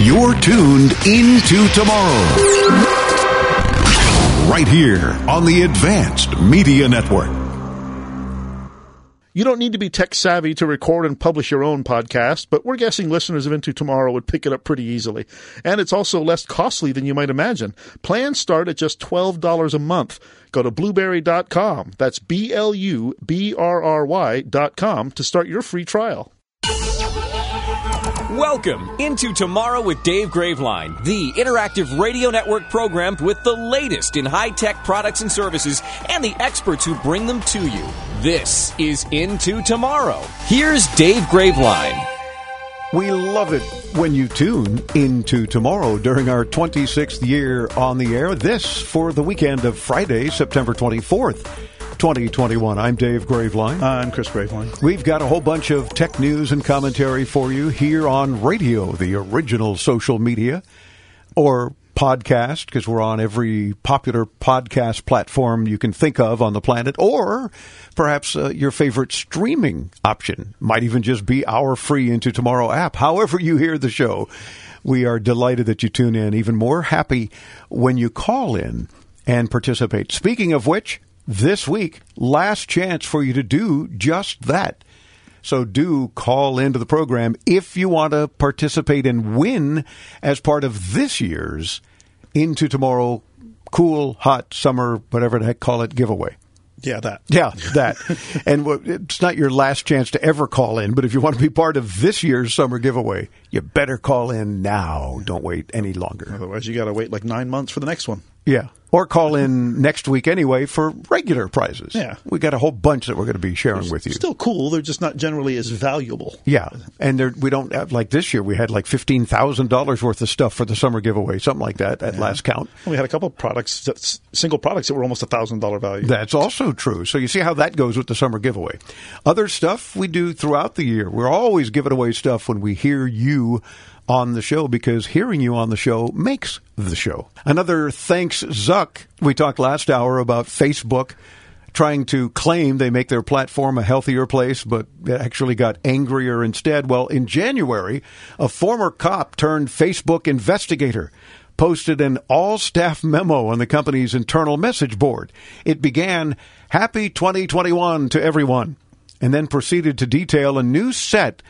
You're tuned into tomorrow. Right here on the Advanced Media Network. You don't need to be tech savvy to record and publish your own podcast, but we're guessing listeners of Into Tomorrow would pick it up pretty easily. And it's also less costly than you might imagine. Plans start at just $12 a month. Go to blubrry.com. That's B L U B R R Y.com to start your free trial. Welcome into Tomorrow with Dave Graveline, the interactive radio network program with the latest in high tech products and services and the experts who bring them to you. This is Into Tomorrow. Here's Dave Graveline. We love it when you tune into tomorrow during our 26th year on the air. This for the weekend of Friday, September 24th. 2021. I'm Dave Graveline. I'm Chris Graveline. We've got a whole bunch of tech news and commentary for you here on radio, the original social media, or podcast, because we're on every popular podcast platform you can think of on the planet, or perhaps uh, your favorite streaming option. Might even just be our free Into Tomorrow app. However, you hear the show, we are delighted that you tune in. Even more happy when you call in and participate. Speaking of which, this week, last chance for you to do just that. So do call into the program if you want to participate and win as part of this year's Into Tomorrow Cool, Hot Summer, whatever the heck call it, giveaway. Yeah, that. Yeah, that. and it's not your last chance to ever call in, but if you want to be part of this year's summer giveaway, you better call in now. Don't wait any longer. Otherwise, you got to wait like nine months for the next one. Yeah. Or call in next week anyway for regular prizes. Yeah. We got a whole bunch that we're going to be sharing They're with you. Still cool. They're just not generally as valuable. Yeah. And we don't have, like this year, we had like $15,000 worth of stuff for the summer giveaway, something like that at last count. We had a couple of products, single products that were almost a thousand dollar value. That's also true. So you see how that goes with the summer giveaway. Other stuff we do throughout the year. We're always giving away stuff when we hear you on the show because hearing you on the show makes the show. Another thanks, Zuck. We talked last hour about Facebook trying to claim they make their platform a healthier place, but it actually got angrier instead. Well, in January, a former cop turned Facebook investigator posted an all staff memo on the company's internal message board. It began, Happy 2021 to everyone, and then proceeded to detail a new set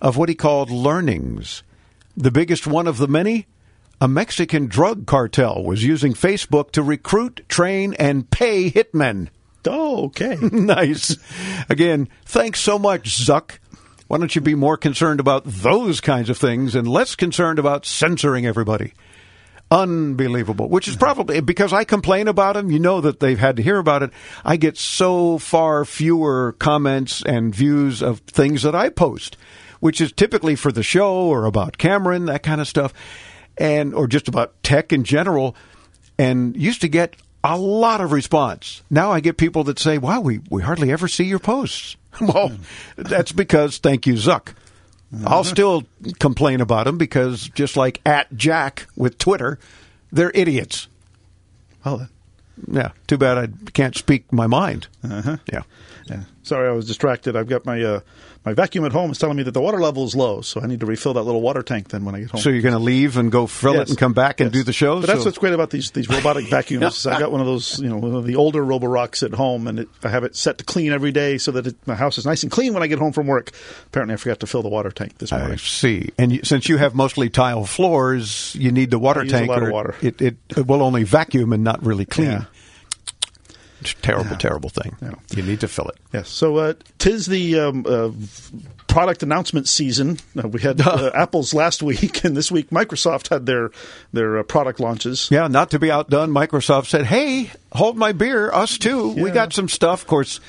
of what he called learnings. The biggest one of the many? A Mexican drug cartel was using Facebook to recruit, train, and pay hitmen. Oh, okay. nice. Again, thanks so much, Zuck. Why don't you be more concerned about those kinds of things and less concerned about censoring everybody? Unbelievable. Which is probably because I complain about them. You know that they've had to hear about it. I get so far fewer comments and views of things that I post, which is typically for the show or about Cameron, that kind of stuff, and or just about tech in general. And used to get a lot of response. Now I get people that say, "Wow, we we hardly ever see your posts." well, that's because thank you, Zuck. I'll still complain about them because just like at Jack with Twitter, they're idiots. Well, Yeah, too bad I can't speak my mind. uh-huh. Yeah. Yeah. Sorry, I was distracted. I've got my uh, my vacuum at home is telling me that the water level is low, so I need to refill that little water tank then when I get home. So you're going to leave and go fill Yes. it and come back and do the show? But that's So- what's great about these these robotic vacuums. I got one of those, you know, one of the older Roborocks at home, and it, I have it set to clean every day so that it, my house is nice and clean when I get home from work. Apparently, I forgot to fill the water tank this morning. I see. And you, since you have mostly tile floors, you need the water I use a tank. lot of water. It, it, it will only vacuum and not really clean. Yeah. It's a terrible, terrible thing. Yeah. You need to fill it. Yes. So uh, tis the um, uh, product announcement season. Uh, we had uh, Apple's last week, and this week Microsoft had their their uh, product launches. Yeah, not to be outdone, Microsoft said, "Hey, hold my beer, us too. We got some stuff." Of course,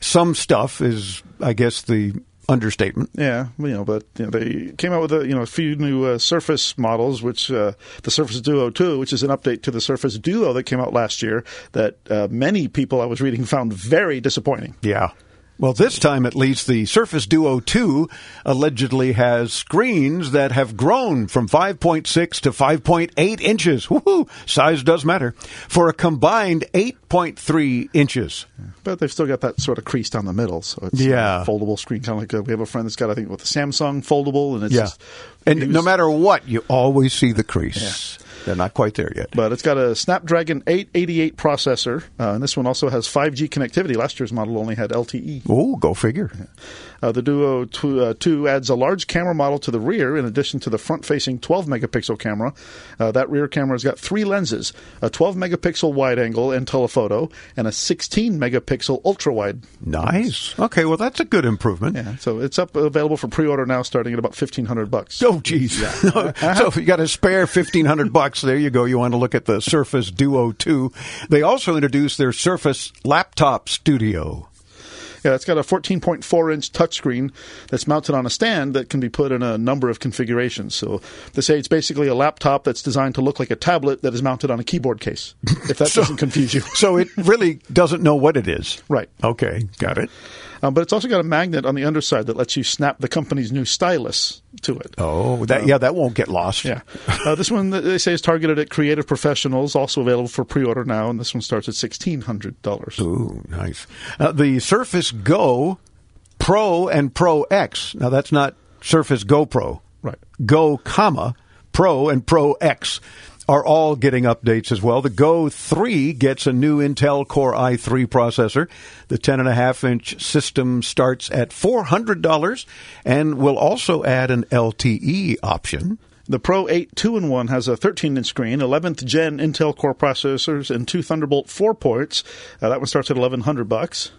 some stuff is, I guess, the understatement. Yeah, you know, but you know, they came out with a you know a few new uh, Surface models, which uh, the Surface Duo 2, which is an update to the Surface Duo that came out last year, that uh, many people I was reading found very disappointing. Yeah. Well, this time at least, the Surface Duo 2 allegedly has screens that have grown from 5.6 to 5.8 inches. Woohoo! Size does matter. For a combined 8.3 inches. But they've still got that sort of crease down the middle, so it's Yeah. a foldable screen, kind of like uh we have a friend that's got I think with the Samsung foldable, and it's Yeah. just, And no matter what, you always see the crease. They're not quite there yet. But it's got a Snapdragon 888 processor, uh, and this one also has 5G connectivity. Last year's model only had LTE. Oh, go figure. Uh, the Duo 2, uh, 2 adds a large camera model to the rear in addition to the front facing 12 megapixel camera. Uh, that rear camera's got three lenses a 12 megapixel wide angle and telephoto, and a 16 megapixel ultra wide. Nice. Okay, well, that's a good improvement. Yeah, so it's up available for pre order now, starting at about 1500 bucks. Oh, geez. so if you got a spare fifteen hundred bucks, there you go. You want to look at the Surface Duo Two. They also introduced their Surface Laptop Studio. Yeah, it's got a 14.4 inch touchscreen that's mounted on a stand that can be put in a number of configurations. So they say it's basically a laptop that's designed to look like a tablet that is mounted on a keyboard case. If that doesn't confuse you. So it really doesn't know what it is. Right. Okay, got it. Um, but it's also got a magnet on the underside that lets you snap the company's new stylus to it. Oh, that yeah, that won't get lost. Yeah. Uh, this one, they say, is targeted at creative professionals, also available for pre order now, and this one starts at $1,600. Ooh, nice. Uh, the Surface Go Pro and Pro X. Now that's not Surface Go Pro. Right. Go, comma, Pro and Pro X are all getting updates as well. The Go 3 gets a new Intel Core i3 processor. The 10.5 inch system starts at $400 and will also add an LTE option. The Pro 8 2 in 1 has a 13 inch screen, 11th gen Intel Core processors, and two Thunderbolt 4 ports. Uh, that one starts at 1100 bucks.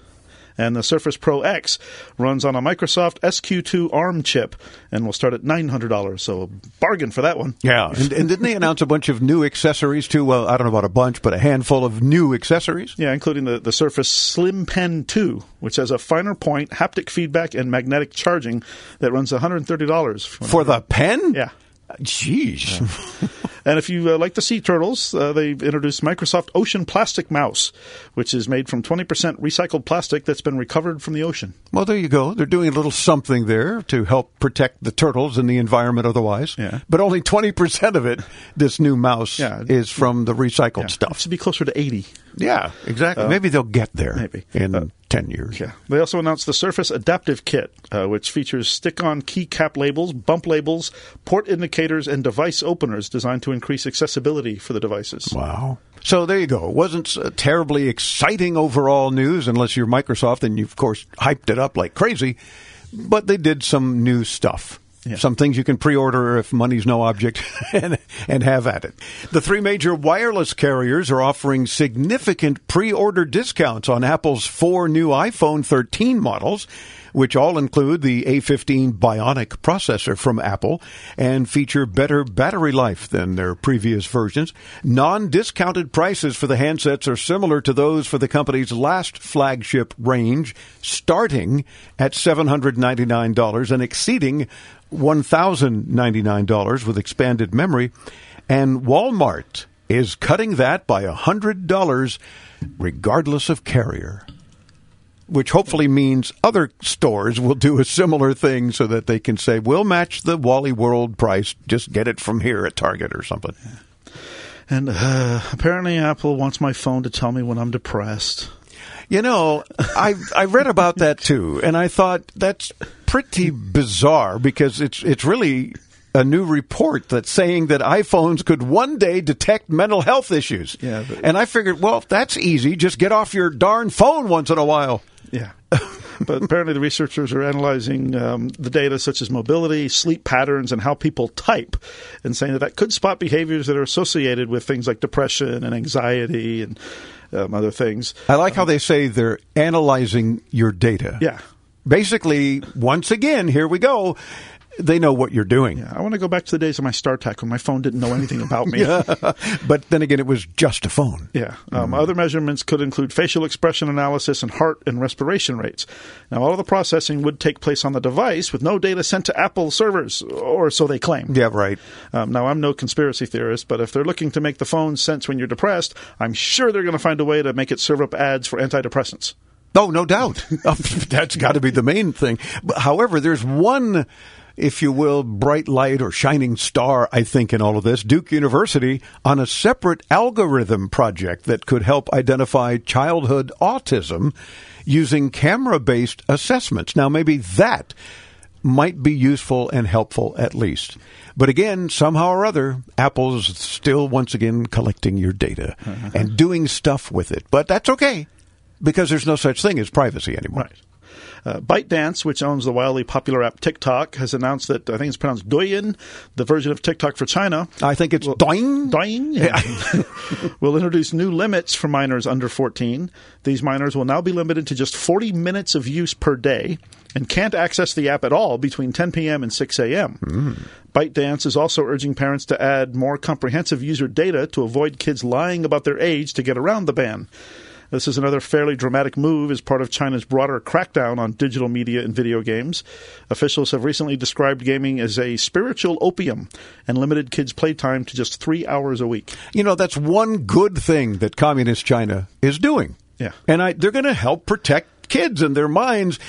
And the Surface Pro X runs on a Microsoft SQ2 ARM chip and will start at $900. So, bargain for that one. Yeah. and, and didn't they announce a bunch of new accessories too? Well, I don't know about a bunch, but a handful of new accessories. Yeah, including the, the Surface Slim Pen 2, which has a finer point, haptic feedback, and magnetic charging that runs $130. For the pen? Yeah. Jeez. And if you uh, like the sea turtles, uh, they've introduced Microsoft Ocean Plastic Mouse, which is made from 20% recycled plastic that's been recovered from the ocean. Well, there you go. They're doing a little something there to help protect the turtles and the environment otherwise. Yeah. But only 20% of it, this new mouse, Yeah. is from the recycled It stuff. should be closer to 80. Yeah, exactly. maybe they'll get there maybe. in 10 years. Yeah. They also announced the Surface Adaptive Kit, uh, which features stick-on keycap labels, bump labels, port indicators, and device openers designed to increase accessibility for the devices. Wow. So there you go. It wasn't terribly exciting overall news, unless you're Microsoft and you, of course, hyped it up like crazy. But they did some new stuff. Yeah. Some things you can pre-order if money's no object and, and have at it. The three major wireless carriers are offering significant pre-order discounts on Apple's four new iPhone 13 models, which all include the A15 Bionic processor from Apple and feature better battery life than their previous versions. Non-discounted prices for the handsets are similar to those for the company's last flagship range, starting at $799 and exceeding $1,099 with expanded memory. And Walmart is cutting that by $100 regardless of carrier. Which hopefully means other stores will do a similar thing so that they can say, we'll match the Wally World price, just get it from here at Target or something. And uh, apparently Apple wants my phone to tell me when I'm depressed. You know, I I read about that too, and I thought that's pretty bizarre because it's it's really a new report that's saying that iPhones could one day detect mental health issues. Yeah, but- and I figured, well, that's easy. Just get off your darn phone once in a while. Yeah. but apparently, the researchers are analyzing um, the data such as mobility, sleep patterns, and how people type, and saying that that could spot behaviors that are associated with things like depression and anxiety and um, other things. I like how they say they're analyzing your data. Yeah. Basically, once again, here we go. They know what you're doing. I want to go back to the days of my StarTAC when my phone didn't know anything about me. but then again, it was just a phone. Yeah. Um, Other measurements could include facial expression analysis and heart and respiration rates. Now, all of the processing would take place on the device with no data sent to Apple servers, or so they claim. Yeah, right. Um, now, I'm no conspiracy theorist, but if they're looking to make the phone sense when you're depressed, I'm sure they're going to find a way to make it serve up ads for antidepressants. Oh, no doubt. That's got to be the main thing. But, however, there's one, if you will, bright light or shining star, I think, in all of this. Duke University on a separate algorithm project that could help identify childhood autism using camera based assessments. Now, maybe that might be useful and helpful at least. But again, somehow or other, Apple's still once again collecting your data Uh-huh. and doing stuff with it. But that's okay because there's no such thing as privacy anymore. Right. Uh, ByteDance, which owns the wildly popular app TikTok, has announced that I think it's pronounced Douyin, the version of TikTok for China, I think it's doing. Douyin, will introduce new limits for minors under 14. These minors will now be limited to just 40 minutes of use per day and can't access the app at all between 10 p.m. and 6 a.m. ByteDance is also urging parents to add more comprehensive user data to avoid kids lying about their age to get around the ban. This is another fairly dramatic move as part of China's broader crackdown on digital media and video games. Officials have recently described gaming as a spiritual opium and limited kids' playtime to just three hours a week. You know, that's one good thing that communist China is doing. Yeah. And I, they're going to help protect kids and their minds.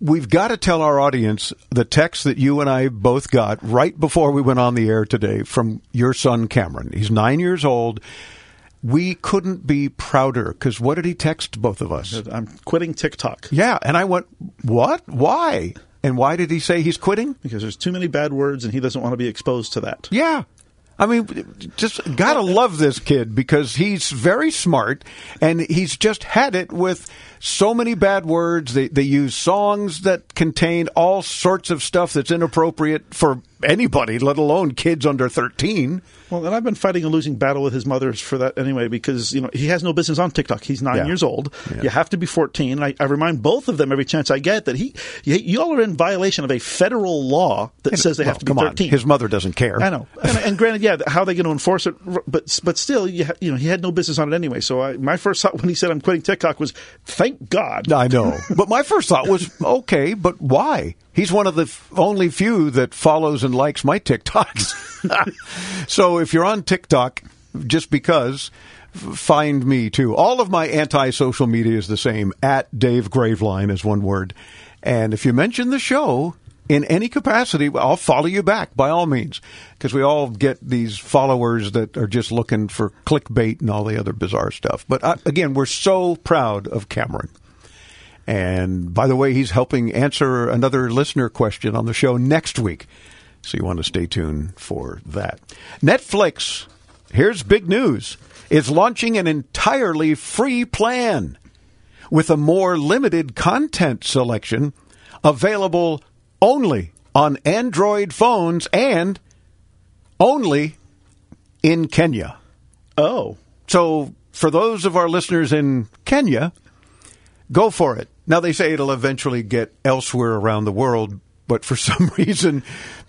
We've got to tell our audience the text that you and I both got right before we went on the air today from your son Cameron. He's nine years old. We couldn't be prouder because what did he text both of us? I'm quitting TikTok Yeah. And I went, What? Why? And why did he say he's quitting? because there's too many bad words and he doesn't want to be exposed to that. Yeah. I mean, just gotta love this kid because he's very smart and he's just had it with so many bad words. They, they use songs that contain all sorts of stuff that's inappropriate for anybody, let alone kids under 13. Well, and I've been fighting a losing battle with his mother for that anyway, because you know he has no business on TikTok. He's nine Yeah. years old. You have to be fourteen. I, I remind both of them every chance I get that he, you, all are in violation of a federal law that says they Well, have to be come on. thirteen. His mother doesn't care. I know, and, and granted, yeah, how are they going to enforce it? But but still, you, ha- you know, he had no business on it anyway. So I, my first thought when he said I'm quitting TikTok was, thank God. I know. but my first thought was, okay, but why? He's one of the f- only few that follows and likes my TikToks. so if you're on TikTok, just because, find me too. All of my anti-social media is the same. At Dave Graveline is one word. And if you mention the show in any capacity, I'll follow you back by all means. Because we all get these followers that are just looking for clickbait and all the other bizarre stuff. But uh, again, we're so proud of Cameron. And by the way, he's helping answer another listener question on the show next week. So you want to stay tuned for that. Netflix, here's big news, is launching an entirely free plan with a more limited content selection available only on Android phones and only in Kenya. Oh, So, for those of our listeners in Kenya, go for it. Now, they say it'll eventually get elsewhere around the world, but for some reason,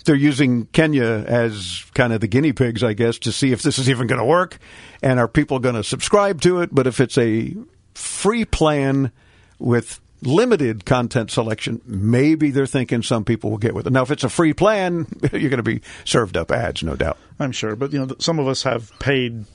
they're using Kenya as kind of the guinea pigs, I guess, to see if this is even going to work. And are people going to subscribe to it? But if it's a free plan with limited content selection, maybe they're thinking some people will get with it. Now, if it's a free plan, you're going to be served up ads, no doubt. I'm sure, but you know, some of us have paid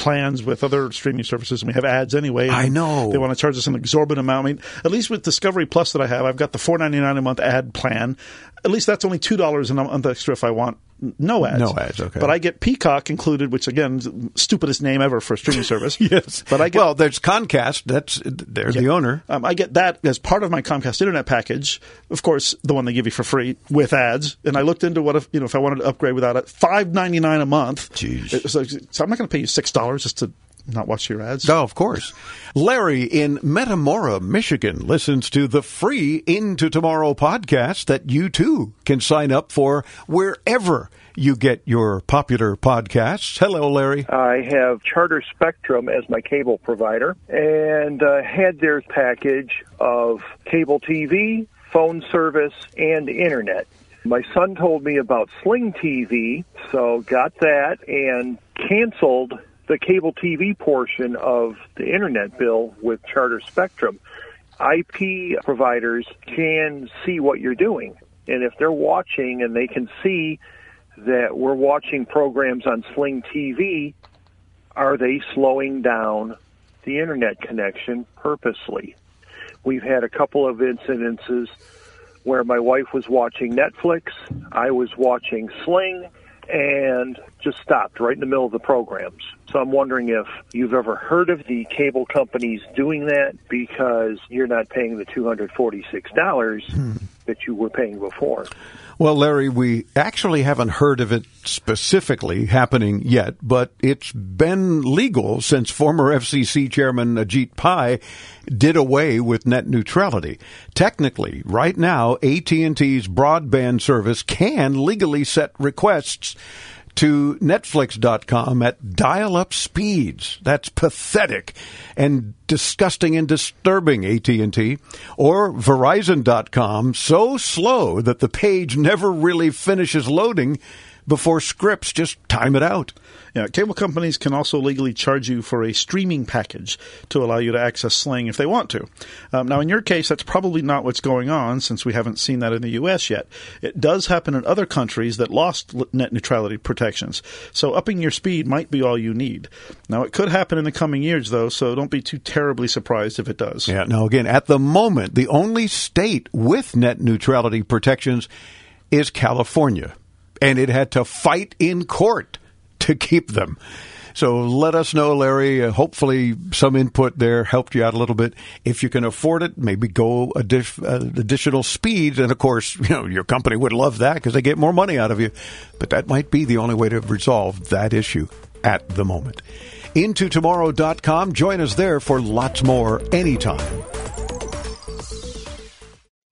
plans with other streaming services, and we have ads anyway. I know. they want to charge us an exorbitant amount. I mean, at least with Discovery Plus that I have, I've got the four ninety nine a month ad plan. At least that's only two dollars a month extra if I want no ads. No ads, okay. But I get Peacock included, which again, is the stupidest name ever for a streaming service. Yes, but I get well, there's Comcast. That's they're the owner. um, I get that as part of my Comcast internet package. Of course, the one they give you for free with ads. And I looked into what if you know if I wanted to upgrade without it, five ninety nine a month. Jeez. It was so I'm not going to pay you six dollars just to not watch your ads. Oh, of course. Larry in Metamora, Michigan listens to the free Into Tomorrow podcast that you too can sign up for wherever you get your popular podcasts. Hello, Larry. I have Charter Spectrum as my cable provider and uh, had their package of cable TV, phone service, and internet. My son told me about Sling TV, so got that and canceled the cable TV portion of the internet bill with Charter Spectrum. IP providers can see what you're doing. And if they're watching and they can see that we're watching programs on Sling TV, are they slowing down the internet connection purposely? We've had a couple of incidences where my wife was watching Netflix, I was watching Sling, and just stopped right in the middle of the programs. So I'm wondering if you've ever heard of the cable companies doing that because you're not paying the $246 that you were paying before. Well, Larry, we actually haven't heard of it specifically happening yet, but it's been legal since former FCC Chairman Ajit Pai did away with net neutrality. Technically, right now, AT&T's broadband service can legally set requests to Netflix.com at dial up speeds. That's pathetic and disgusting and disturbing, AT&T. Or Verizon.com so slow that the page never really finishes loading before scripts just time it out. Yeah, cable companies can also legally charge you for a streaming package to allow you to access Sling if they want to. Um, now, in your case, that's probably not what's going on since we haven't seen that in the U.S. yet. It does happen in other countries that lost net neutrality protections, so upping your speed might be all you need. Now, it could happen in the coming years, though, so don't be too terribly surprised if it does. Yeah, now, again, at the moment, the only state with net neutrality protections is California, and it had to fight in court to keep them. So let us know, Larry. Uh, hopefully, some input there helped you out a little bit. If you can afford it, maybe go uh, additional speeds. And of course, you know your company would love that because they get more money out of you. But that might be the only way to resolve that issue at the moment. IntoTomorrow.com. Join us there for lots more anytime.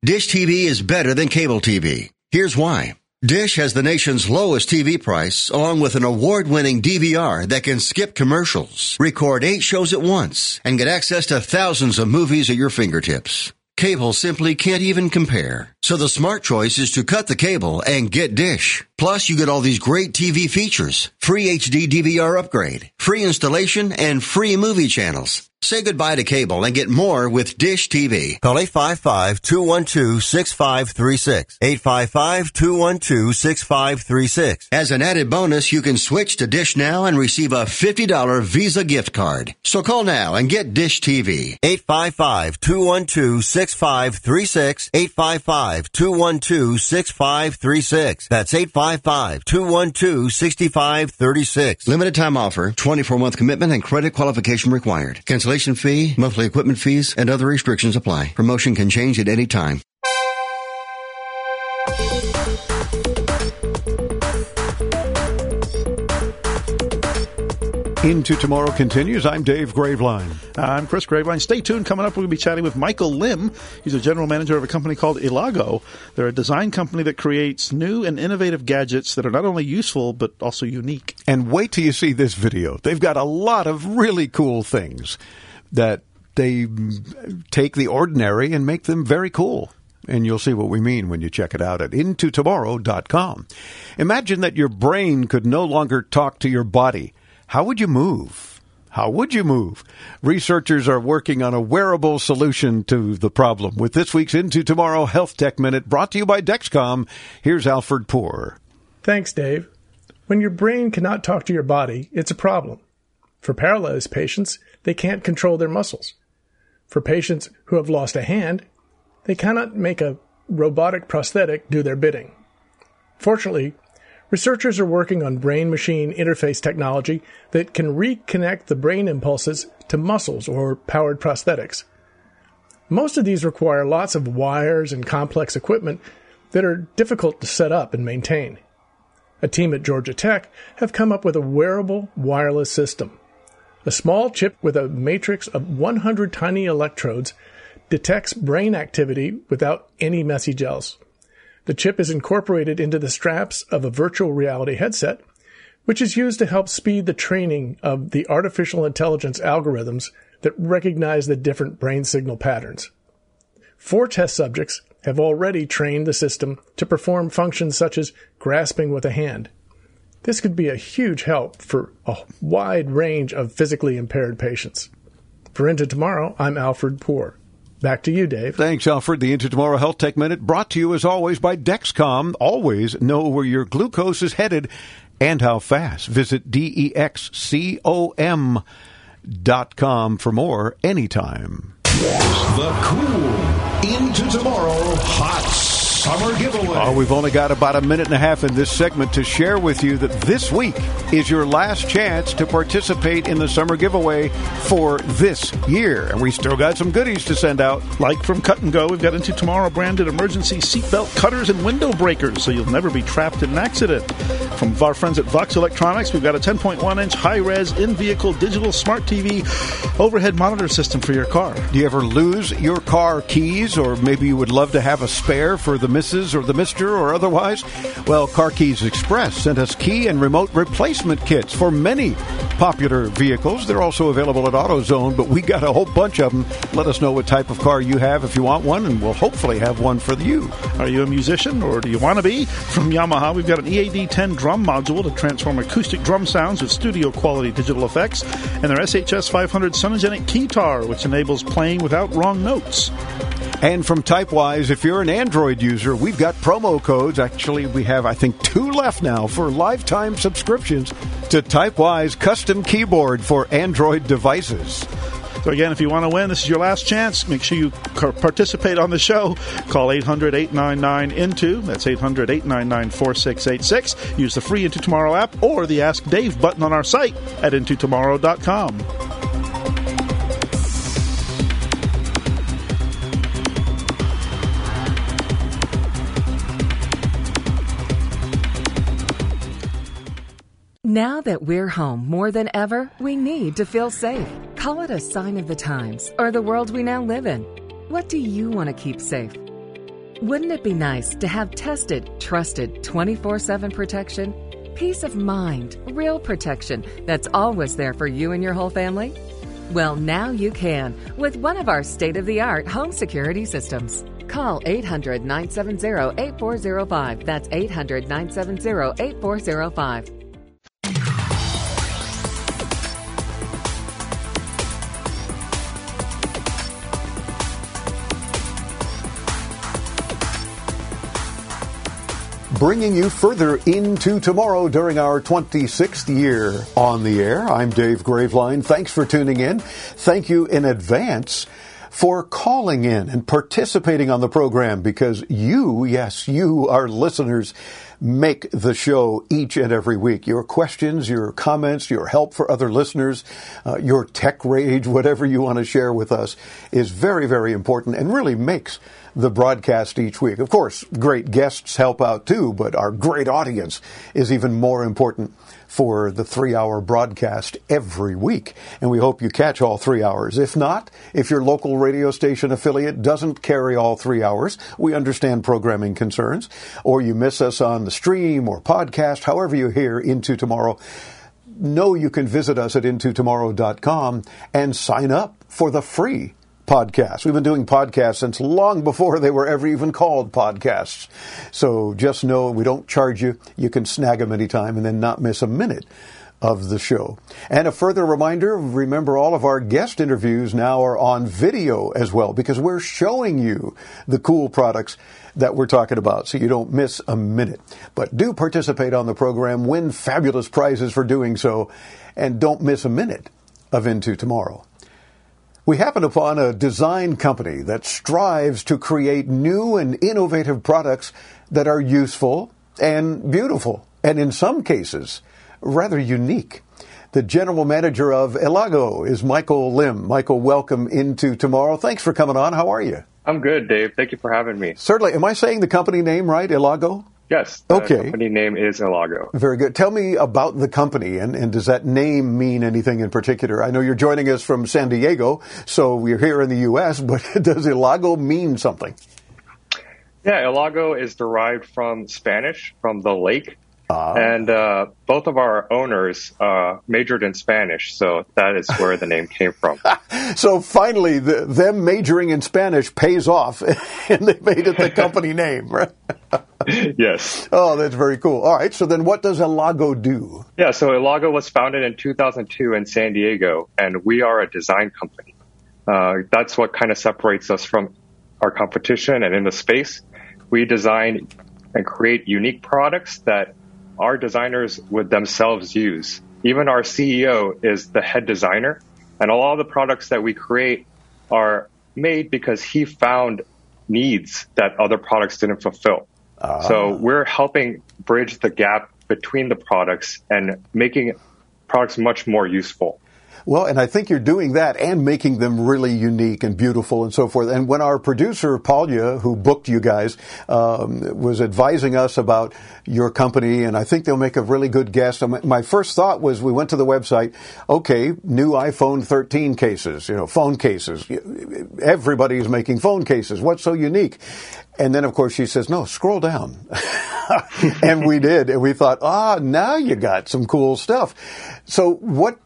Dish TV is better than cable TV. Here's why. Dish has the nation's lowest TV price, along with an award-winning DVR that can skip commercials, record eight shows at once, and get access to thousands of movies at your fingertips. Cable simply can't even compare. So the smart choice is to cut the cable and get Dish. Plus, you get all these great TV features, free HD DVR upgrade, free installation, and free movie channels. Say goodbye to cable and get more with Dish TV. Call 855-212-6536. 855-212-6536. As an added bonus, you can switch to Dish now and receive a $50 Visa gift card. So call now and get Dish TV. 855-212-6536. 855-212-6536. That's 855-212-6536. Limited time offer, 24 month commitment and credit qualification required. Cancellation fee, monthly equipment fees, and other restrictions apply. Promotion can change at any time. Into Tomorrow continues. I'm Dave Graveline. I'm Chris Graveline. Stay tuned. Coming up, we'll be chatting with Michael Lim. He's a general manager of a company called Elago. They're a design company that creates new and innovative gadgets that are not only useful, but also unique. And wait till you see this video. They've got a lot of really cool things that they take the ordinary and make them very cool and you'll see what we mean when you check it out at intotomorrow.com. Imagine that your brain could no longer talk to your body. How would you move? How would you move? Researchers are working on a wearable solution to the problem. With this week's Into Tomorrow Health Tech Minute brought to you by Dexcom, here's Alfred Poor. Thanks, Dave. When your brain cannot talk to your body, it's a problem. For paralyzed patients, they can't control their muscles. For patients who have lost a hand, they cannot make a robotic prosthetic do their bidding. Fortunately, Researchers are working on brain machine interface technology that can reconnect the brain impulses to muscles or powered prosthetics. Most of these require lots of wires and complex equipment that are difficult to set up and maintain. A team at Georgia Tech have come up with a wearable wireless system. A small chip with a matrix of 100 tiny electrodes detects brain activity without any message else. The chip is incorporated into the straps of a virtual reality headset, which is used to help speed the training of the artificial intelligence algorithms that recognize the different brain signal patterns. Four test subjects have already trained the system to perform functions such as grasping with a hand. This could be a huge help for a wide range of physically impaired patients. For Into Tomorrow, I'm Alfred Poor. Back to you, Dave. Thanks, Alfred. The Into Tomorrow Health Tech Minute brought to you as always by Dexcom. Always know where your glucose is headed and how fast. Visit D-E-X-C-O-M dot com for more anytime. The cool Into Tomorrow Hot Summer Giveaway. Oh, we've only got about a minute and a half in this segment to share with you that this week is your last chance to participate in the summer giveaway for this year. And we still got some goodies to send out. Like from Cut and Go, we've got into tomorrow branded emergency seatbelt cutters and window breakers so you'll never be trapped in an accident. From our friends at Voxx Electronics, we've got a 10.1 inch high res in vehicle digital smart TV overhead monitor system for your car. Do you ever lose your car keys, or maybe you would love to have a spare for the missus or the mister or otherwise? Well, Car Keys Express sent us key and remote replacement kits for many popular vehicles. They're also available at AutoZone, but we got a whole bunch of them. Let us know what type of car you have if you want one, and we'll hopefully have one for you. Are you a musician or do you want to be? From Yamaha, we've got an EAD 10 drum module to transform acoustic drum sounds with studio quality digital effects, and their SHS 500 Sonogenic Keytar, which enables playing without wrong notes. And from Typewise, if you're an Android user, we've got promo codes. Actually, we have, I think, two left now for lifetime subscriptions to Typewise custom keyboard for Android devices. So again, if you want to win, this is your last chance. Make sure you participate on the show. Call 800-899-INTO. That's 800-899-4686. Use the free Into Tomorrow app or the Ask Dave button on our site at intotomorrow.com. Now that we're home more than ever, we need to feel safe. Call it a sign of the times or the world we now live in. What do you want to keep safe? Wouldn't it be nice to have tested, trusted 24 7 protection? Peace of mind, real protection that's always there for you and your whole family? Well, now you can with one of our state of the art home security systems. Call 800 970 8405. That's 800 970 8405. Bringing you further into tomorrow during our 26th year on the air. I'm Dave Graveline. Thanks for tuning in. Thank you in advance for calling in and participating on the program because you, yes, you, our listeners, make the show each and every week. Your questions, your comments, your help for other listeners, uh, your tech rage, whatever you want to share with us is very, very important and really makes the broadcast each week. Of course, great guests help out too, but our great audience is even more important for the three hour broadcast every week. And we hope you catch all three hours. If not, if your local radio station affiliate doesn't carry all three hours, we understand programming concerns, or you miss us on the stream or podcast, however you hear into tomorrow know you can visit us at intotomorrow.com and sign up for the free podcasts. We've been doing podcasts since long before they were ever even called podcasts. So just know we don't charge you. You can snag them anytime and then not miss a minute of the show. And a further reminder, remember all of our guest interviews now are on video as well because we're showing you the cool products that we're talking about so you don't miss a minute. But do participate on the program, win fabulous prizes for doing so, and don't miss a minute of Into Tomorrow. We happen upon a design company that strives to create new and innovative products that are useful and beautiful, and in some cases, rather unique. The general manager of Elago is Michael Lim. Michael, welcome into tomorrow. Thanks for coming on. How are you? I'm good, Dave. Thank you for having me. Certainly. Am I saying the company name right, Elago? Yes. okay. company name is Elago. Very good. Tell me about the company, and, and does that name mean anything in particular? I know you're joining us from San Diego, so we're here in the U.S., but does Elago mean something? Yeah, Elago is derived from Spanish, from the lake. Ah. And uh, both of our owners uh, majored in Spanish, so that is where the name came from. so finally, the, them majoring in Spanish pays off, and they made it the company name, right? yes. Oh, that's very cool. All right, so then what does Elago do? Yeah, so Elago was founded in 2002 in San Diego, and we are a design company. Uh, that's what kind of separates us from our competition, and in the space, we design and create unique products that our designers would themselves use. Even our CEO is the head designer, and all the products that we create are made because he found needs that other products didn't fulfill. So we're helping bridge the gap between the products and making products much more useful. Well, and I think you're doing that and making them really unique and beautiful and so forth. And when our producer, Paulia, who booked you guys, um, was advising us about your company, and I think they'll make a really good guest. My first thought was we went to the website, okay, new iPhone 13 cases, you know, phone cases. Everybody's making phone cases. What's so unique? And then, of course, she says, no, scroll down. and we did. And we thought, ah, now you got some cool stuff. So what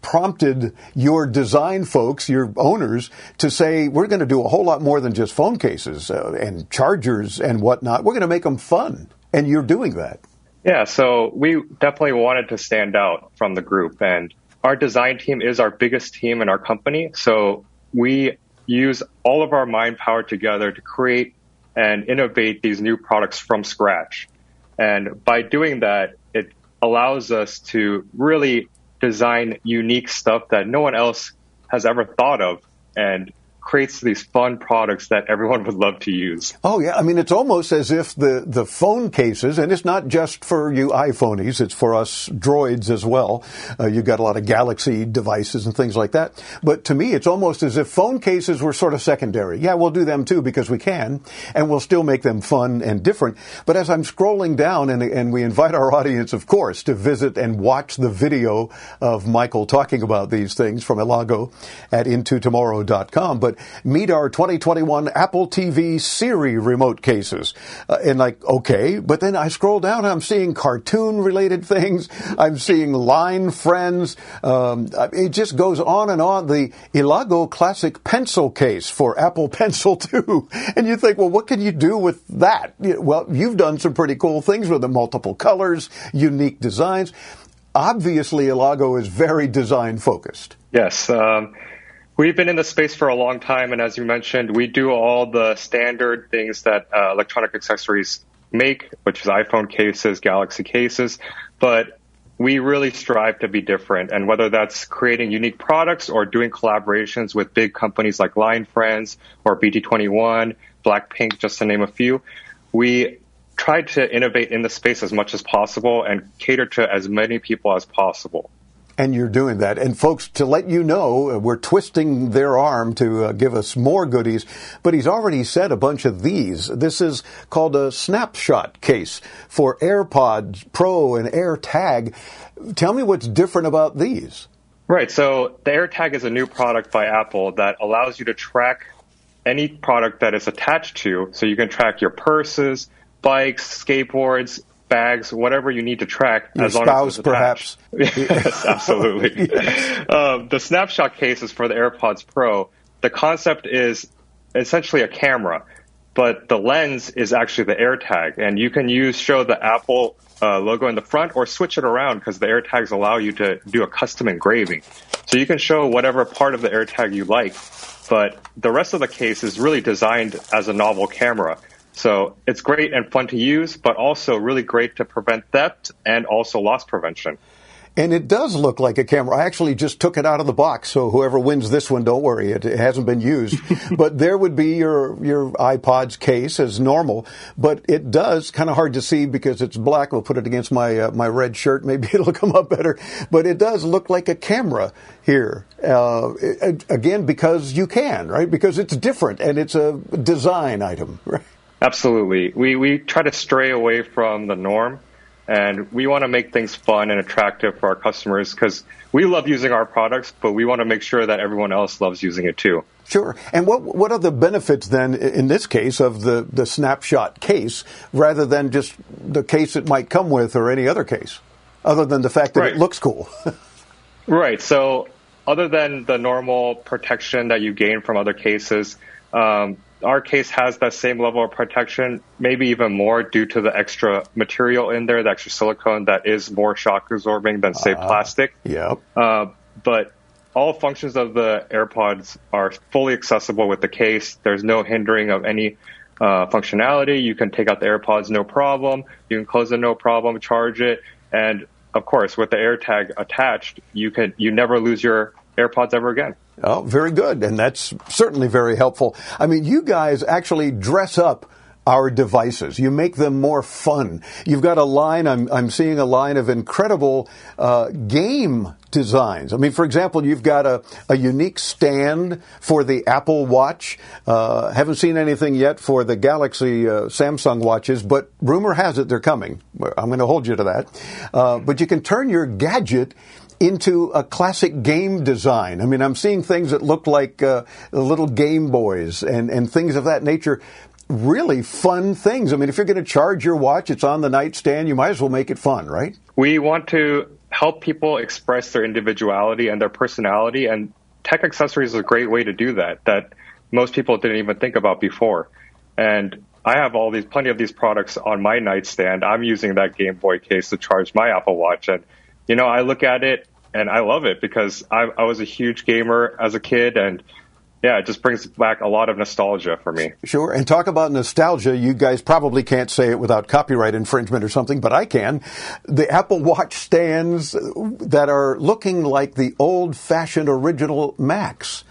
prompted your design folks, your owners, to say, we're going to do a whole lot more than just phone cases uh, and chargers and whatnot. We're going to make them fun. And you're doing that. Yeah, so we definitely wanted to stand out from the group, and our design team is our biggest team in our company. So we use all of our mind power together to create and innovate these new products from scratch. And by doing that, it allows us to really design unique stuff that no one else has ever thought of and creates these fun products that everyone would love to use. Oh yeah, I mean it's almost as if the the phone cases, and it's not just for you iPhonies, it's for us droids as well. Uh, you've got a lot of Galaxy devices and things like that. But to me, it's almost as if phone cases were sort of secondary. Yeah, we'll do them too because we can, and we'll still make them fun and different. But as I'm scrolling down, and and we invite our audience, of course, to visit and watch the video of Michael talking about these things from Elago at intotomorrow.com. But meet our 2021 Apple TV Siri remote cases. Uh, and like, okay, but then I scroll down, I'm seeing cartoon related things. I'm seeing line friends. Um, it just goes on and on. The Elago Classic Pencil case for Apple Pencil 2. And you think, well, what can you do with that? Well, you've done some pretty cool things with the multiple colors, unique designs. Obviously, Elago is very design focused. Yes. Um, We've been in the space for a long time, and as you mentioned, we do all the standard things that uh, electronic accessories make, which is iPhone cases, Galaxy cases, but we really strive to be different. And whether that's creating unique products or doing collaborations with big companies like Line Friends or BT21, Blackpink, just to name a few, we try to innovate in the space as much as possible and cater to as many people as possible and you're doing that. And folks, to let you know, uh, we're twisting their arm to uh, give us more goodies, but he's already said a bunch of these. This is called a snapshot case for AirPods Pro and AirTag. Tell me what's different about these. Right. So the AirTag is a new product by Apple that allows you to track any product that is attached to. So you can track your purses, bikes, skateboards, bags, whatever you need to track. Your as long spouse, as perhaps. yes, absolutely. yes. Um, the snapshot cases for the AirPods Pro, the concept is essentially a camera, but the lens is actually the AirTag, and you can use show the Apple uh, logo in the front or switch it around because the AirTags allow you to do a custom engraving. So you can show whatever part of the AirTag you like, but the rest of the case is really designed as a novel camera. So it's great and fun to use, but also really great to prevent theft and also loss prevention. And it does look like a camera. I actually just took it out of the box, so whoever wins this one, don't worry, it, it hasn't been used. but there would be your your iPod's case as normal, but it does kind of hard to see because it's black. We'll put it against my uh, my red shirt, maybe it'll come up better. But it does look like a camera here. Uh, again, because you can, right? Because it's different and it's a design item, right? Absolutely. We, we try to stray away from the norm and we want to make things fun and attractive for our customers because we love using our products, but we want to make sure that everyone else loves using it too. Sure. And what what are the benefits then in this case of the, the snapshot case rather than just the case it might come with or any other case, other than the fact that right. it looks cool? right. So other than the normal protection that you gain from other cases, um, our case has that same level of protection, maybe even more due to the extra material in there, the extra silicone that is more shock absorbing than, say, uh, plastic. Yep. Uh, but all functions of the AirPods are fully accessible with the case. There's no hindering of any uh, functionality. You can take out the AirPods no problem. You can close it no problem, charge it, and of course, with the AirTag attached, you can you never lose your AirPods ever again. Oh, very good. And that's certainly very helpful. I mean, you guys actually dress up our devices. You make them more fun. You've got a line, I'm, I'm seeing a line of incredible uh, game designs. I mean, for example, you've got a, a unique stand for the Apple Watch. Uh, haven't seen anything yet for the Galaxy uh, Samsung watches, but rumor has it they're coming. I'm going to hold you to that. Uh, but you can turn your gadget into a classic game design. I mean, I'm seeing things that look like uh, little Game Boys and, and things of that nature really fun things. I mean, if you're going to charge your watch, it's on the nightstand, you might as well make it fun, right? We want to help people express their individuality and their personality, and tech accessories is a great way to do that, that most people didn't even think about before. And I have all these, plenty of these products on my nightstand. I'm using that Game Boy case to charge my Apple Watch. And, you know, I look at it and I love it because I, I was a huge gamer as a kid and yeah, it just brings back a lot of nostalgia for me. Sure. And talk about nostalgia. You guys probably can't say it without copyright infringement or something, but I can. The Apple Watch stands that are looking like the old fashioned original Macs.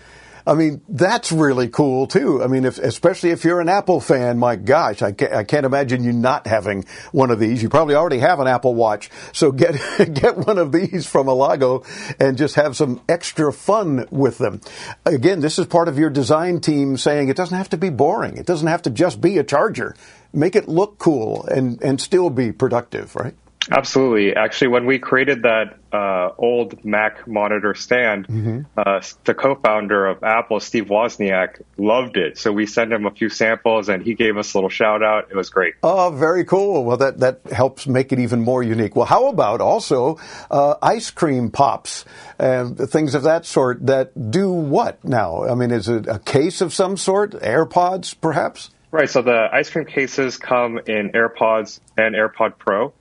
I mean, that's really cool too. I mean, if, especially if you're an Apple fan, my gosh, I can't, I can't imagine you not having one of these. You probably already have an Apple Watch, so get get one of these from Elago and just have some extra fun with them. Again, this is part of your design team saying it doesn't have to be boring. It doesn't have to just be a charger. Make it look cool and and still be productive, right? Absolutely. Actually, when we created that uh, old Mac monitor stand, mm-hmm. uh, the co-founder of Apple, Steve Wozniak, loved it. So we sent him a few samples, and he gave us a little shout out. It was great. Oh, very cool. Well, that that helps make it even more unique. Well, how about also uh, ice cream pops and things of that sort that do what now? I mean, is it a case of some sort? AirPods, perhaps? Right. So the ice cream cases come in AirPods and AirPod Pro.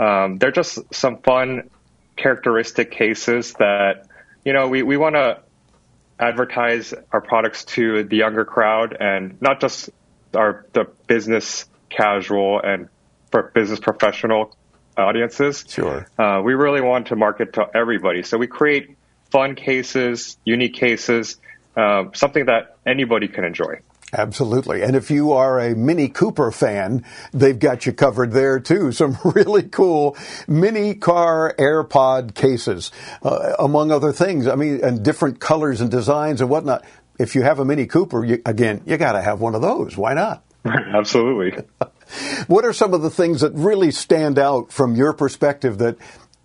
Um, they're just some fun, characteristic cases that you know we, we want to advertise our products to the younger crowd and not just our the business casual and business professional audiences. Sure. Uh, we really want to market to everybody, so we create fun cases, unique cases, uh, something that anybody can enjoy. Absolutely. And if you are a Mini Cooper fan, they've got you covered there too. Some really cool mini car AirPod cases, uh, among other things. I mean, and different colors and designs and whatnot. If you have a Mini Cooper, you, again, you got to have one of those. Why not? Absolutely. what are some of the things that really stand out from your perspective that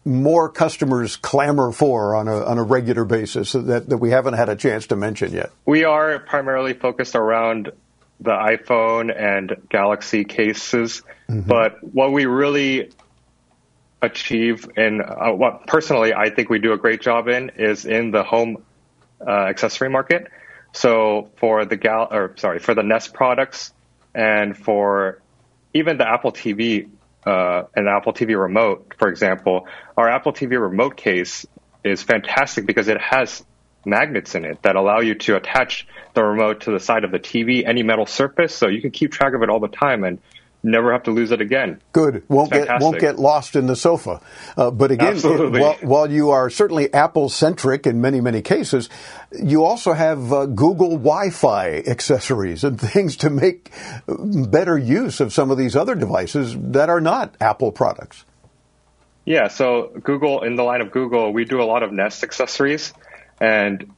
more customers clamor for on a, on a regular basis that, that we haven't had a chance to mention yet? We are primarily focused around the iPhone and Galaxy cases, mm-hmm. but what we really achieve in uh, what personally I think we do a great job in is in the home uh, accessory market. So for the Gal or sorry for the Nest products and for even the Apple TV uh, an Apple TV remote, for example, our Apple TV remote case is fantastic because it has magnets in it that allow you to attach the remote to the side of the TV, any metal surface, so you can keep track of it all the time. And never have to lose it again. Good. Won't get won't get lost in the sofa. Uh, but again, while, while, you are certainly Apple centric in many many cases, you also have uh, Google Wi-Fi accessories and things to make better use of some of these other devices that are not Apple products. Yeah. So Google, in the line of Google, we do a lot of Nest accessories, and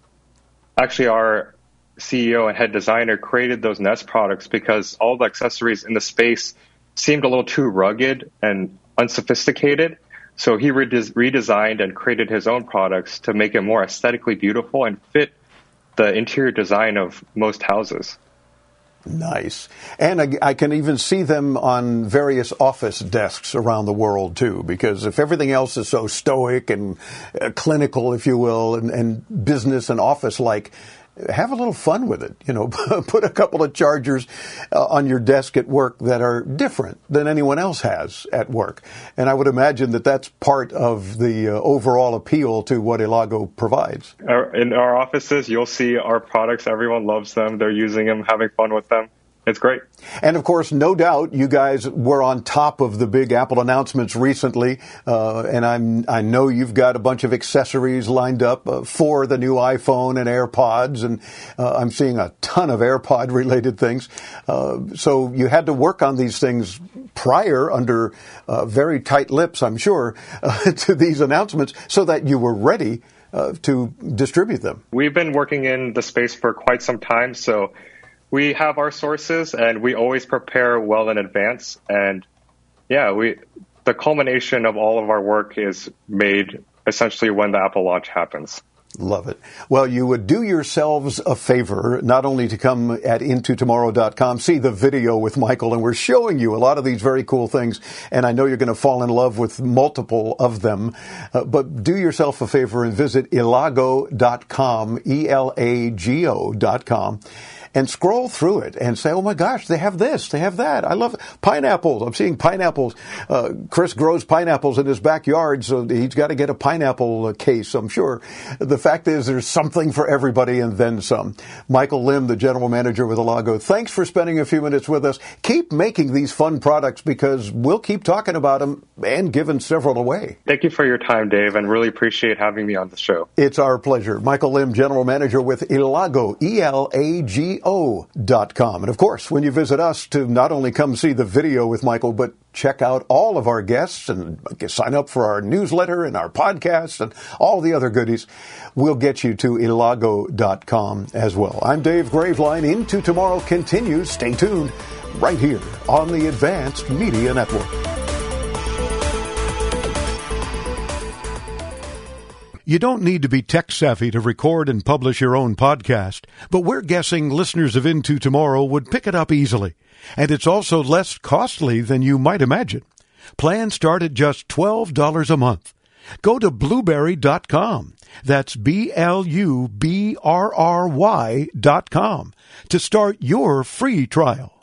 actually our CEO and head designer created those Nest products because all the accessories in the space seemed a little too rugged and unsophisticated. So he redesigned and created his own products to make it more aesthetically beautiful and fit the interior design of most houses. Nice. And I, I, can even see them on various office desks around the world too, because if everything else is so stoic and uh, clinical, if you will, and, and business and office like, have a little fun with it. You know, put a couple of chargers uh, on your desk at work that are different than anyone else has at work. And I would imagine that that's part of the uh, overall appeal to what Elago provides. In our offices, you'll see our products. Everyone loves them. They're using them, having fun with them. It's great. And of course, no doubt, you guys were on top of the big Apple announcements recently, uh, and I'm I know you've got a bunch of accessories lined up uh, for the new iPhone and AirPods, and uh, I'm seeing a ton of AirPod related things. Uh, so you had to work on these things prior under uh, very tight lips, I'm sure, uh, to these announcements, so that you were ready. to distribute them. We've been working in the space for quite some time, so we have our sources and we always prepare well in advance. And yeah, we the culmination of all of our work is made essentially when the Apple launch happens. Love it. Well, you would do yourselves a favor, not only to come at intotomorrow.com, see the video with Michael, and we're showing you a lot of these very cool things, and I know you're going to fall in love with multiple of them, uh, but do yourself a favor and visit elago.com, E-L-A-G-O.com, and scroll through it and say, oh my gosh, they have this, they have that. I love it. pineapples. I'm seeing pineapples. Uh, Chris grows pineapples in his backyard, so he's got to get a pineapple uh, case, I'm sure. The fact is, there's something for everybody and then some. Michael Lim, the general manager with Elago, thanks for spending a few minutes with us. Keep making these fun products because we'll keep talking about them and giving several away. Thank you for your time, Dave, and really appreciate having me on the show. It's our pleasure. Michael Lim, general manager with Elago, E L A G O.com. And of course, when you visit us to not only come see the video with Michael, but check out all of our guests and sign up for our newsletter and our podcast and all the other goodies, we'll get you to elago.com as well. I'm Dave Graveline. Into Tomorrow continues. Stay tuned right here on the Advanced Media Network. You don't need to be tech savvy to record and publish your own podcast, but we're guessing listeners of Into Tomorrow would pick it up easily. And it's also less costly than you might imagine. Plans start at just $12 a month. Go to blubrry.com. That's B L U B R R Y dot com to start your free trial.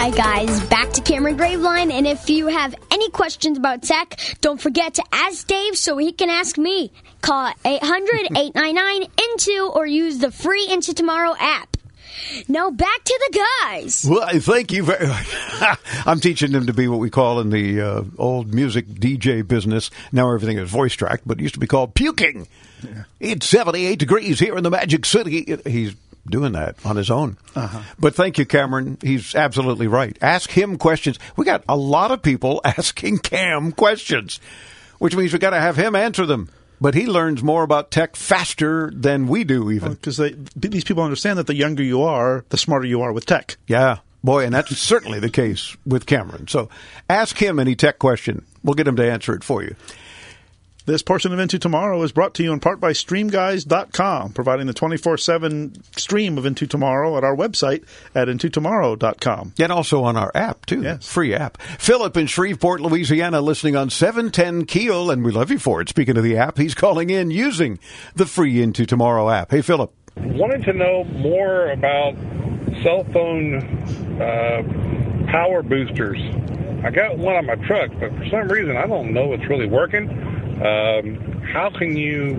Hi guys, back to Cameron Graveline, and if you have any questions about tech, don't forget to ask Dave so he can ask me. Call 800-899-INTO or use the free Into Tomorrow app. Now back to the guys. Well, thank you very much. I'm teaching them to be what we call in the uh, old music DJ business. Now everything is voice tracked, but it used to be called puking. Yeah. It's 78 degrees here in the Magic City. He's doing that on his own. Uh-huh. But thank you, Cameron. He's absolutely right. Ask him questions. We got a lot of people asking Cam questions, which means we got to have him answer them. But he learns more about tech faster than we do, even because well, these people understand that the younger you are, the smarter you are with tech. Yeah, boy, and that's certainly the case with Cameron. So ask him any tech question. We'll get him to answer it for you. This portion of Into Tomorrow is brought to you in part by StreamGuys.com, providing the 24 7 stream of Into Tomorrow at our website at IntoTomorrow.com. And also on our app, too. Yes. Free app. Philip in Shreveport, Louisiana, listening on 710 Keel, and we love you for it. Speaking of the app, he's calling in using the free Into Tomorrow app. Hey, Philip. Wanted to know more about cell phone uh, power boosters. I got one on my truck, but for some reason I don't know it's really working. Um, how can you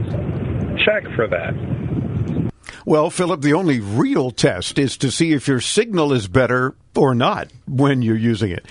check for that? Well, Philip, the only real test is to see if your signal is better or not when you're using it.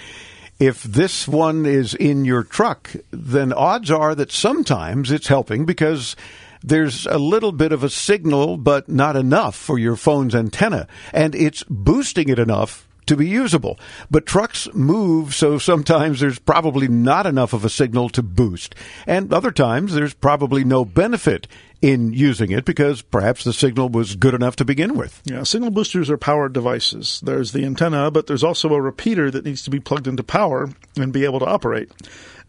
If this one is in your truck, then odds are that sometimes it's helping because there's a little bit of a signal, but not enough for your phone's antenna. And it's boosting it enough to be usable. But trucks move, so sometimes there's probably not enough of a signal to boost. And other times there's probably no benefit in using it because perhaps the signal was good enough to begin with. Yeah, signal boosters are powered devices. There's the antenna, but there's also a repeater that needs to be plugged into power and be able to operate.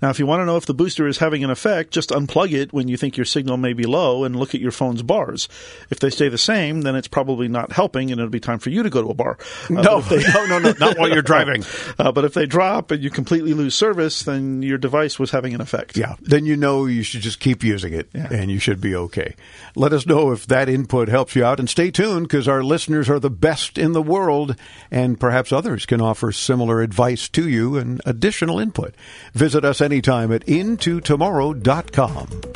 Now, if you want to know if the booster is having an effect, just unplug it when you think your signal may be low and look at your phone's bars. If they stay the same, then it's probably not helping and it'll be time for you to go to a bar. Uh, No, they- no, no, no, not while you're driving. Uh, but if they drop and you completely lose service, then your device was having an effect. Yeah, then you know you should just keep using it and you should be okay. Let us know if that input helps you out and stay tuned because our listeners are the best in the world and perhaps others can offer similar advice to you and additional input. Visit us anytime at intotomorrow.com.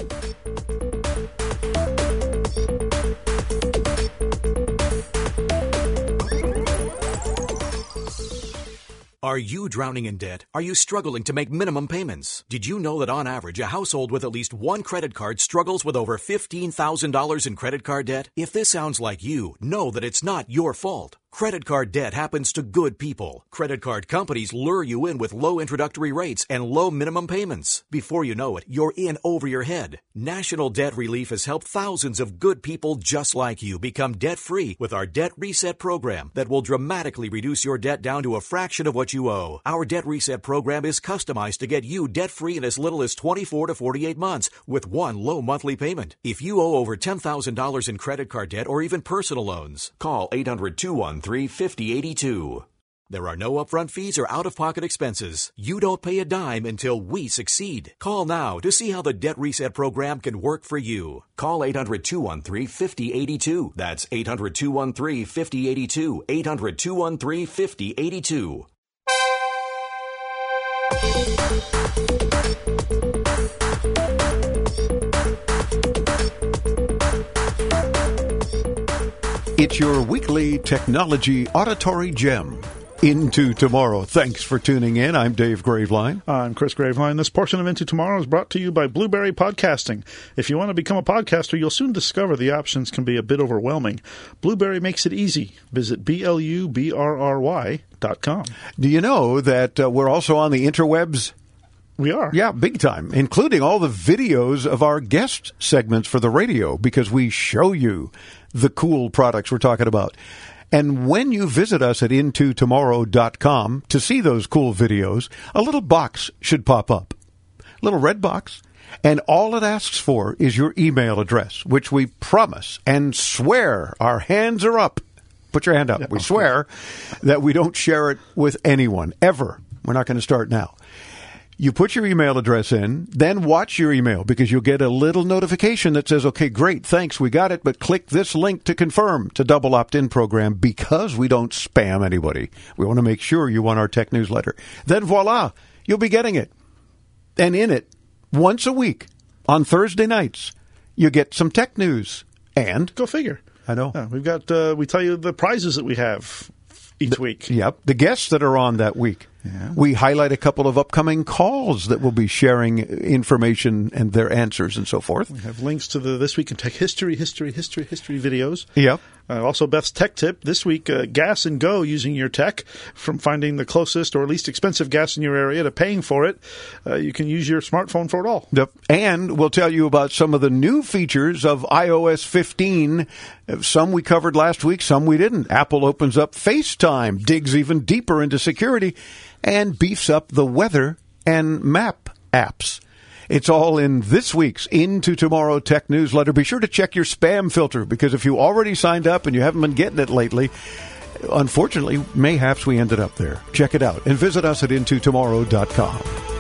Are you drowning in debt? Are you struggling to make minimum payments? Did you know that on average, a household with at least one credit card struggles with over $15,000 in credit card debt? If this sounds like you, know that it's not your fault. Credit card debt happens to good people. Credit card companies lure you in with low introductory rates and low minimum payments. Before you know it, you're in over your head. National Debt Relief has helped thousands of good people just like you become debt free with our Debt Reset program that will dramatically reduce your debt down to a fraction of what you owe. Our Debt Reset program is customized to get you debt free in as little as 24 to 48 months with one low monthly payment. If you owe over $10,000 in credit card debt or even personal loans, call 800 213 5082. There are no upfront fees or out of pocket expenses. You don't pay a dime until we succeed. Call now to see how the Debt Reset program can work for you. Call 800 213 5082. That's 800 213 5082. 800 213 5082. It's your weekly technology auditory gem. Into tomorrow. Thanks for tuning in. I'm Dave Graveline. I'm Chris Graveline. This portion of Into Tomorrow is brought to you by Blubrry Podcasting. If you want to become a podcaster, you'll soon discover the options can be a bit overwhelming. Blubrry makes it easy. Visit B-L-U-B-R-R-Y dot com. Do you know that uh, we're also on the interwebs? We are. Yeah, big time, including all the videos of our guest segments for the radio because we show you the cool products we're talking about. And when you visit us at intotomorrow.com to see those cool videos, a little box should pop up. Little red box. And all it asks for is your email address, which we promise and swear our hands are up. Put your hand up. we swear that we don't share it with anyone ever. We're not going to start now. You put your email address in, then watch your email because you'll get a little notification that says, okay, great, thanks, we got it, but click this link to confirm to double opt in program because we don't spam anybody. We want to make sure you want our tech newsletter. Then voila, you'll be getting it. And in it, once a week on Thursday nights, you get some tech news. And Go figure. I know. Yeah, we've got, uh, we tell you the prizes that we have each week. Yep. The guests that are on that week. We highlight a couple of upcoming calls that will be sharing information and their answers and so forth. We have links to the This Week in Tech History, History, History, History videos. Yep. Uh, also, Beth's tech tip this week: uh, gas and go using your tech from finding the closest or least expensive gas in your area to paying for it. Uh, you can use your smartphone for it all. Yep. And we'll tell you about some of the new features of iOS 15. Some we covered last week, some we didn't. Apple opens up FaceTime, digs even deeper into security, and beefs up the weather and map apps. It's all in this week's Into Tomorrow Tech newsletter. Be sure to check your spam filter because if you already signed up and you haven't been getting it lately, unfortunately, mayhaps we ended up there. Check it out and visit us at intotomorrow.com.